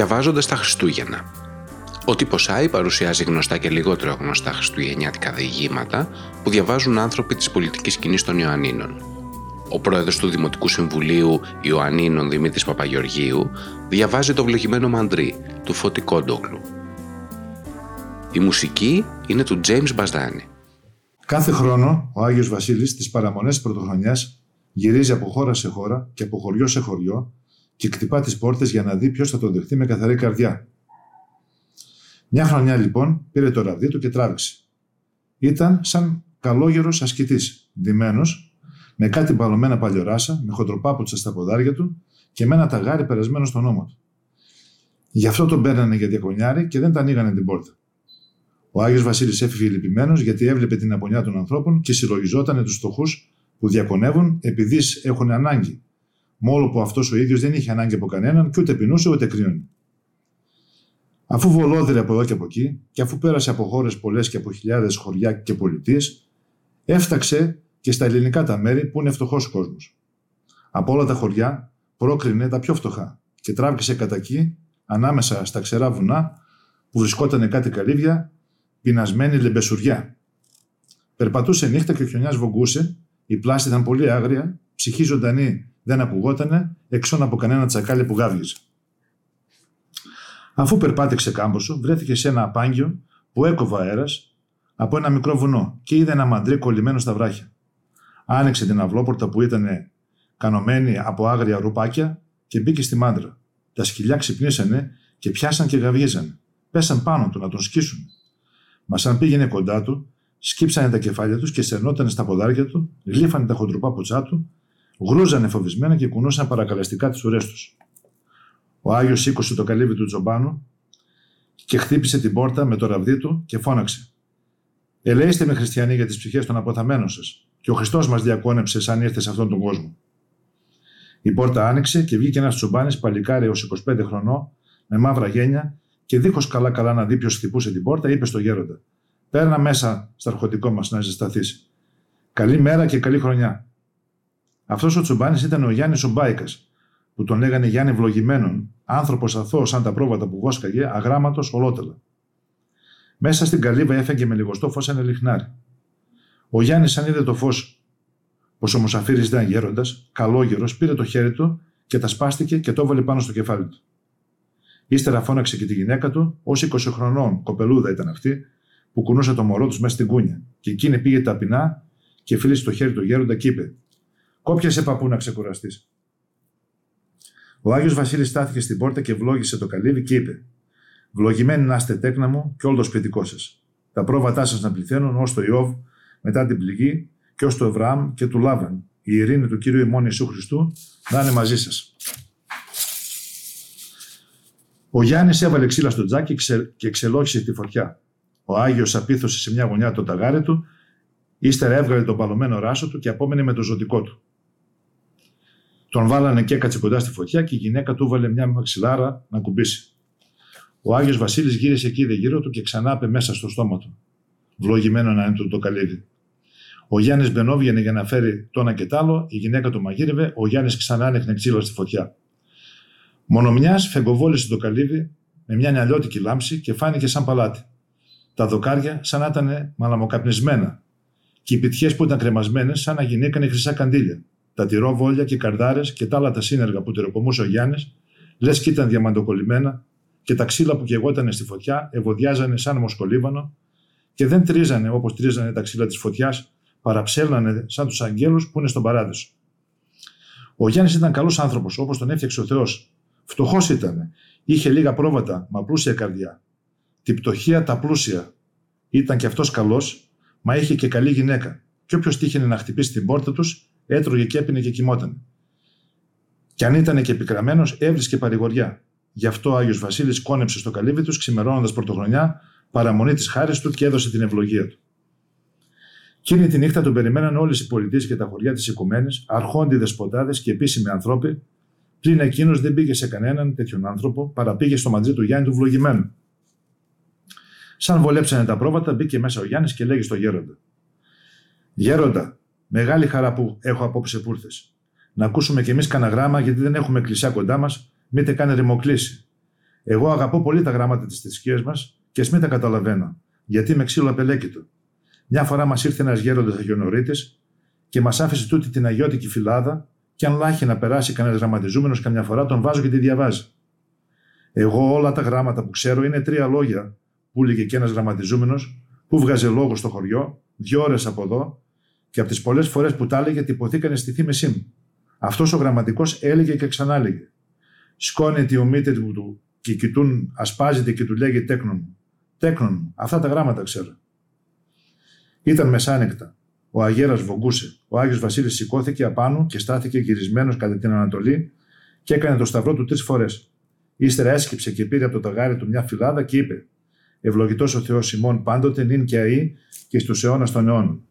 Διαβάζοντας τα Χριστούγεννα. Ο τύπος Άι παρουσιάζει γνωστά και λιγότερο γνωστά χριστουγεννιάτικα διηγήματα που διαβάζουν άνθρωποι της πολιτικής σκηνής των Ιωαννίνων. Ο πρόεδρος του Δημοτικού Συμβουλίου Ιωαννίνων Δημήτρης Παπαγεωργίου διαβάζει το βλογημένο μαντρί του Φώτη Κόντογλου. Η μουσική είναι του James Μπαζδάνη. Κάθε χρόνο ο Άγιος Βασίλης στις παραμονές πρωτοχρονιάς γυρίζει από χώρα σε χώρα και από χωριό σε χωριό και κτυπά τις πόρτες για να δει ποιος θα τον δεχτεί με καθαρή καρδιά. Μια χρονιά λοιπόν πήρε το ραβδί του και τράβηξε. Ήταν σαν καλόγερος ασκητής, ντυμένος, με κάτι μπαλωμένα παλιοράσα, με χοντροπάπουτσα στα ποδάρια του και με ένα ταγάρι περασμένο στον ώμο του. Γι' αυτό τον παίρνανε για διακονιάρι και δεν τα ανοίγανε την πόρτα. Ο Άγιος Βασίλης έφυγε λυπημένος γιατί έβλεπε την απονιά των ανθρώπων και συλλογιζόταν τους φτωχούς που διακονεύουν επειδή έχουν ανάγκη. Μόλο που αυτός ο ίδιος δεν είχε ανάγκη από κανέναν και ούτε πεινούσε ούτε κρύωνε. Αφού βολόδερε από εδώ και από εκεί, και αφού πέρασε από χώρες πολλές και από χιλιάδες χωριά και πολιτείες, έφταξε και στα ελληνικά τα μέρη που είναι φτωχός ο κόσμος. Από όλα τα χωριά πρόκρινε τα πιο φτωχά και τράβηξε κατά εκεί, ανάμεσα στα ξερά βουνά, που βρισκόταν κάτι καλύβια πεινασμένη λεμπεσουριά. Περπατούσε νύχτα και ο χιονιάς βογκούσε, η πλάστη ήταν πολύ άγρια, ψυχή ζωντανή δεν ακουγότανε, έξω από κανένα τσακάλι που γάβγιζε. Αφού περπάτηξε κάμποσο, βρέθηκε σε ένα απάγγιο που έκοβε αέρας από ένα μικρό βουνό και είδε ένα μαντρί κολλημένο στα βράχια. Άνοιξε την αυλόπορτα που ήταν κανωμένη από άγρια ρουπάκια και μπήκε στη μάντρα. Τα σκυλιά ξυπνήσανε και πιάσαν και γαβγίζανε. Πέσαν πάνω του να τον σκίσουν. Μα αν πήγαινε κοντά του, σκύψανε τα κεφάλια τους και σερνότανε στα ποδάρια του, γλύφανε τα χοντροπά ποτσά του, γρούζανε φοβισμένα και κουνούσαν παρακαλεστικά τις ουρές τους. Ο Άγιος σήκωσε το καλύβι του τζομπάνου και χτύπησε την πόρτα με το ραβδί του και φώναξε. Ελέηστε με χριστιανοί για τις ψυχές των αποθαμένων σας, και ο Χριστός μας διακόνεψε σαν ήρθε σε αυτόν τον κόσμο. Η πόρτα άνοιξε και βγήκε ένας τσομπάνη παλικάρι ω 25 χρονών, με μαύρα γένια και δίχως καλά-καλά να δει ποιος χτυπούσε την πόρτα, είπε στο γέροντα: Παίρνα μέσα στο αρχοντικό μας να ζεσταθείς. Καλή μέρα και καλή χρονιά. Αυτός ο Τσουμπάνης ήταν ο Γιάννης Ομπάικας, που τον λέγανε Γιάννη Βλογημένον, άνθρωπος αθώος σαν τα πρόβατα που βόσκαγε, αγράμματος ολότελα. Μέσα στην καλύβα έφεγε με λιγοστό φως ένα λιχνάρι. Ο Γιάννης, αν είδε το φως, πως ο Μουσαφίρης ήταν γέροντας, καλόγερος, πήρε το χέρι του και τα σπάστηκε και το έβαλε πάνω στο κεφάλι του. Ύστερα φώναξε και τη γυναίκα του, ως 20 χρονών κοπελούδα ήταν αυτή, που κουνούσε το μωρό τους μέσα στην κούνια. Και εκείνη πήγε ταπεινά και φίλησε το χέρι του γέροντα και είπε: Κόπιασε παππού να ξεκουραστείς. Ο Άγιος Βασίλης στάθηκε στην πόρτα και βλόγησε το καλύβι και είπε: Βλογημένοι να είστε τέκνα μου και όλο το σπιτικό σας. Τα πρόβατά σας να πληθαίνουν ως το Ιώβ μετά την πληγή και ως το Εβραάμ και του Λάβαν. Η ειρήνη του κύριου ημών Ιησού Χριστού να είναι μαζί σας. Ο Γιάννης έβαλε ξύλα στο τζάκι και ξελόχισε τη φωτιά. Ο Άγιος απίθωσε σε μια γωνιά το ταγάρι του, ύστερα έβγαλε τον παλωμένο ράσο του και απόμενε με το ζωτικό του. Τον βάλανε και έκατσε κοντά στη φωτιά και η γυναίκα του βάλε μια μαξιλάρα να κουμπίσει. Ο Άγιος Βασίλης γύρισε εκεί δε γύρω του και ξανά πε μέσα στο στόμα του. Βλογημένο να είναι το, το καλύβι. Ο Γιάννης μπαινόβγαινε για να φέρει το ένα και τ' άλλο, η γυναίκα του μαγείρευε, ο Γιάννης ξανά ανέχνε ξύλο στη φωτιά. Μονομιά φεγκοβόλησε το καλύβι με μια νιαλιώτικη λάμψη και φάνηκε σαν παλάτι. Τα δοκάρια σαν να ήταν μαλαμοκαπνισμένα και οι πιτιές που ήταν κρεμασμένες σαν να γυναίκανε χρυσά καντήλια. Τα τυρόβόλια και καρδάρες και τα άλλα τα σύνεργα που τυροκομούσε ο Γιάννης, λες και ήταν διαμαντοκολλημένα και τα ξύλα που κεγότανε στη φωτιά ευωδιάζανε σαν μοσκολίβανο και δεν τρίζανε όπως τρίζανε τα ξύλα της φωτιάς, παραψέλνανε σαν τους αγγέλους που είναι στον παράδεισο. Ο Γιάννης ήταν καλός άνθρωπος όπως τον έφτιαξε ο Θεός Φτωχός ήταν. Είχε λίγα πρόβατα, μα πλούσια καρδιά. Τη πτωχία τα πλούσια. Ήταν κι αυτός καλός, μα είχε και καλή γυναίκα. Και όποιος τύχαινε να χτυπήσει την πόρτα τους, έτρωγε και έπινε και κοιμόταν. Κι αν ήταν και επικραμένο, έβρισκε παρηγοριά. Γι' αυτό ο Άγιος Βασίλης κόνεψε στο καλύβι τους, ξημερώνοντας πρωτοχρονιά, παραμονή της χάρης του και έδωσε την ευλογία του. Εκείνη τη νύχτα τον περιμέναν όλες οι πολιτείες και τα χωριά της Οικουμένης, αρχόντι δεσποτάδες και επίσημοι άνθρωποι, Πλην εκείνος δεν πήγε σε κανέναν τέτοιον άνθρωπο, παρά πήγε στο μαντζί του Γιάννη του βλογημένου. Σαν βολέψανε τα πρόβατα, μπήκε μέσα ο Γιάννης και λέγει στο γέροντα. Γέροντα, μεγάλη χαρά που έχω απόψε που Να ακούσουμε κι εμείς κανένα γράμμα, γιατί δεν έχουμε εκκλησιά κοντά μας, μήτε καν ρημοκλήση. Εγώ αγαπώ πολύ τα γράμματα της θρησκείας μας και ας μην τα καταλαβαίνω, γιατί με ξύλο απελέκητο. Μια φορά μας ήρθε ένας γέροντας Αγιονορίτη και μας άφησε τούτη την αγιώτικη φυλάδα, και αν λάχει να περάσει κανένας γραμματιζούμενος καμιά φορά, τον βάζω και τη διαβάζει. Εγώ όλα τα γράμματα που ξέρω είναι τρία λόγια, που έλεγε και ένας γραμματιζούμενος, που βγάζε λόγο στο χωριό, δύο ώρες από εδώ, και από τις πολλές φορές που τα έλεγε τυπωθήκανε στη θύμησή μου. Αυτός ο γραμματικός έλεγε και ξανά έλεγε. Σκόνεται ο μήτερ του και κοιτούν, ασπάζεται και του λέγει τέκνον μου. Τέκνον μου, αυτά τα γράμματα ξέρω. Ήταν μεσάνεκτα. Ο Αγέρας βογκούσε. Ο Άγιος Βασίλης σηκώθηκε απάνω και στάθηκε γυρισμένος κατά την Ανατολή και έκανε το σταυρό του τρεις φορές. Ύστερα έσκυψε και πήρε από το ταγάρι του μια φυλάδα και είπε: Ευλογητός ο Θεός ημών πάντοτε νυν και αή και στους αιώνας των αιώνων.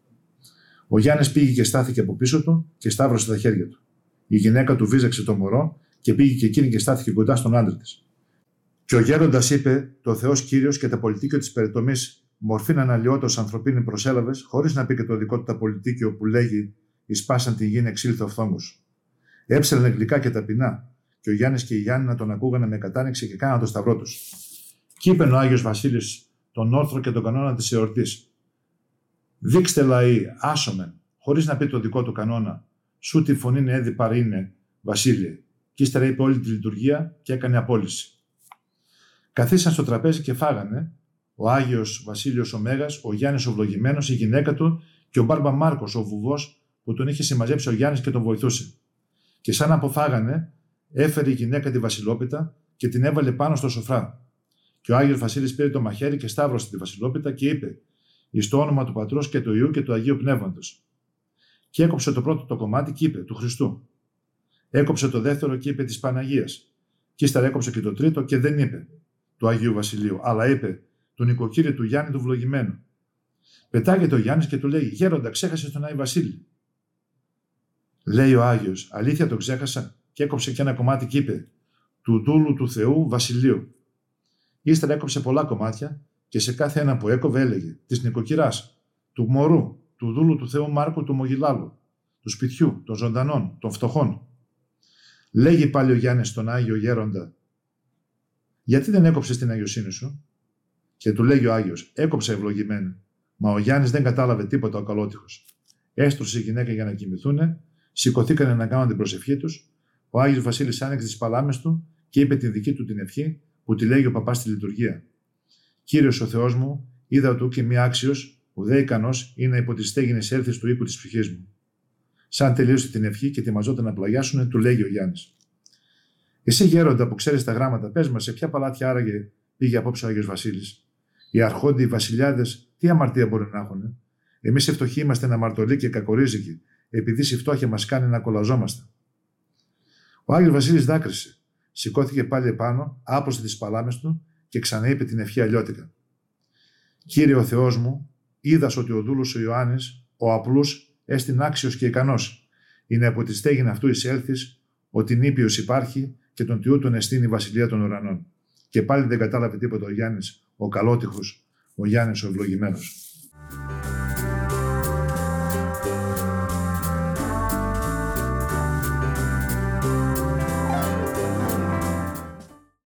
Ο Γιάννης πήγε και στάθηκε από πίσω του και σταύρωσε τα χέρια του. Η γυναίκα του βίζαξε το μωρό και πήγε και εκείνη και στάθηκε κοντά στον άντρα της. Και ο γέροντας είπε: Το Θεός κύριος και τα πολιτίκιο της περιτομής μορφήν αναλυότο ανθρωπίνη προσέλαβες, χωρίς να πει και το δικό του τα πολιτίκιο που λέγει Ισπάσαν τη γη εξήλθε ο φθόγκος. Έψελνε γλυκά και ταπεινά, και ο Γιάννης και η Γιάννη να τον ακούγανε με κατάνοιξη και κάναν το σταυρό τους. Κι είπε ο Άγιος Βασίλης τον όρθρο και τον κανόνα της εορτής. Δείξτε λαοί, άσομεν, χωρίς να πει το δικό του κανόνα, σου τη φωνή έδι παρήνε, Βασίλειε. Και ύστερα είπε όλη τη λειτουργία και έκανε απόλυση. Καθίσαν στο τραπέζι και φάγανε ο Άγιος Βασίλειος ο Μέγα, ο Γιάννης ο Βλογημένο, η γυναίκα του και ο Μπάρμπα Μάρκος, ο βουβός που τον είχε συμμαζέψει ο Γιάννης και τον βοηθούσε. Και σαν αποφάγανε, έφερε η γυναίκα τη Βασιλόπιτα και την έβαλε πάνω στο σοφρά. Και ο Άγιος Βασίλης πήρε το μαχαίρι και σταύρωσε τη Βασιλόπιτα και είπε: Εις το όνομα του Πατρός και του Ιού και του Αγίου Πνεύματος. Και έκοψε το πρώτο το κομμάτι και είπε: Του Χριστού. Έκοψε το δεύτερο και είπε της Παναγίας. Και ύστερα έκοψε και το τρίτο και δεν είπε του Αγίου Βασιλείου, αλλά είπε τον νοικοκύριο του Γιάννη του Βλογημένου. Πετάγεται ο Γιάννης και του λέει: Γέροντα, ξέχασε τον Άι Βασίλη. Λέει ο Άγιος: Αλήθεια το ξέχασα και έκοψε και ένα κομμάτι και είπε: Του δούλου του Θεού Βασιλείου. Ύστερα έκοψε πολλά κομμάτια και σε κάθε ένα που έκοβε έλεγε: Της νοικοκυράς, του μωρού, του δούλου του Θεού Μάρκου του Μογιλάλου, του σπιτιού, των ζωντανών, των φτωχών. Λέγει πάλι ο Γιάννης στον Άγιο Γέροντα: Γιατί δεν έκοψες την αγιοσύνη σου, και του λέγει ο Άγιος: Έκοψε ευλογημένο. Μα ο Γιάννης δεν κατάλαβε τίποτα ο καλότυχος. Έστρωσε η γυναίκα για να κοιμηθούν, σηκωθήκανε να κάνουν την προσευχή τους. Ο Άγιος Βασίλης άνοιξε τις παλάμες του και είπε την δική του την ευχή που τη λέγει ο παπάς στη λειτουργία. Κύριος ο Θεός μου, είδα του και μη άξιος, ουδέ ικανός είναι υπό τις στέγινες έλθει του οίκου της ψυχής μου. Σαν τελείωσε την ευχή και ετοιμαζόταν να πλαγιάσουν, του λέγει ο Γιάννης. Εσύ γέροντα που ξέρεις τα γράμματα, πες μας σε ποια παλάτια άραγε πήγε απόψε ο Άγιος Βασίλης. Οι αρχόντιοι, οι βασιλιάδες, τι αμαρτία μπορεί να έχουν. Εμείς φτωχοί είμαστε να μαρτωλοί και κακορίζικοι, επειδή η φτώχεια μας κάνει να κολαζόμαστε. Ο Άγιος Βασίλης δάκρυσε. Σηκώθηκε πάλι επάνω, άπωσε τις παλάμες του και ξαναείπε την ευχή αλλιώτικα. Κύριε ο Θεός μου, είδας ότι ο δούλος ο Ιωάννης, ο απλού, έστειν άξιος και ικανός. Είναι από τη στέγη αυτού εισέλθει, ότι νήπιο υπάρχει και τον τιού τον εστίνει η βασιλεία των ουρανών. Και πάλι δεν κατάλαβε τίποτα ο Γιάννης, ο καλότυχος, ο Γιάννης ο ευλογημένος.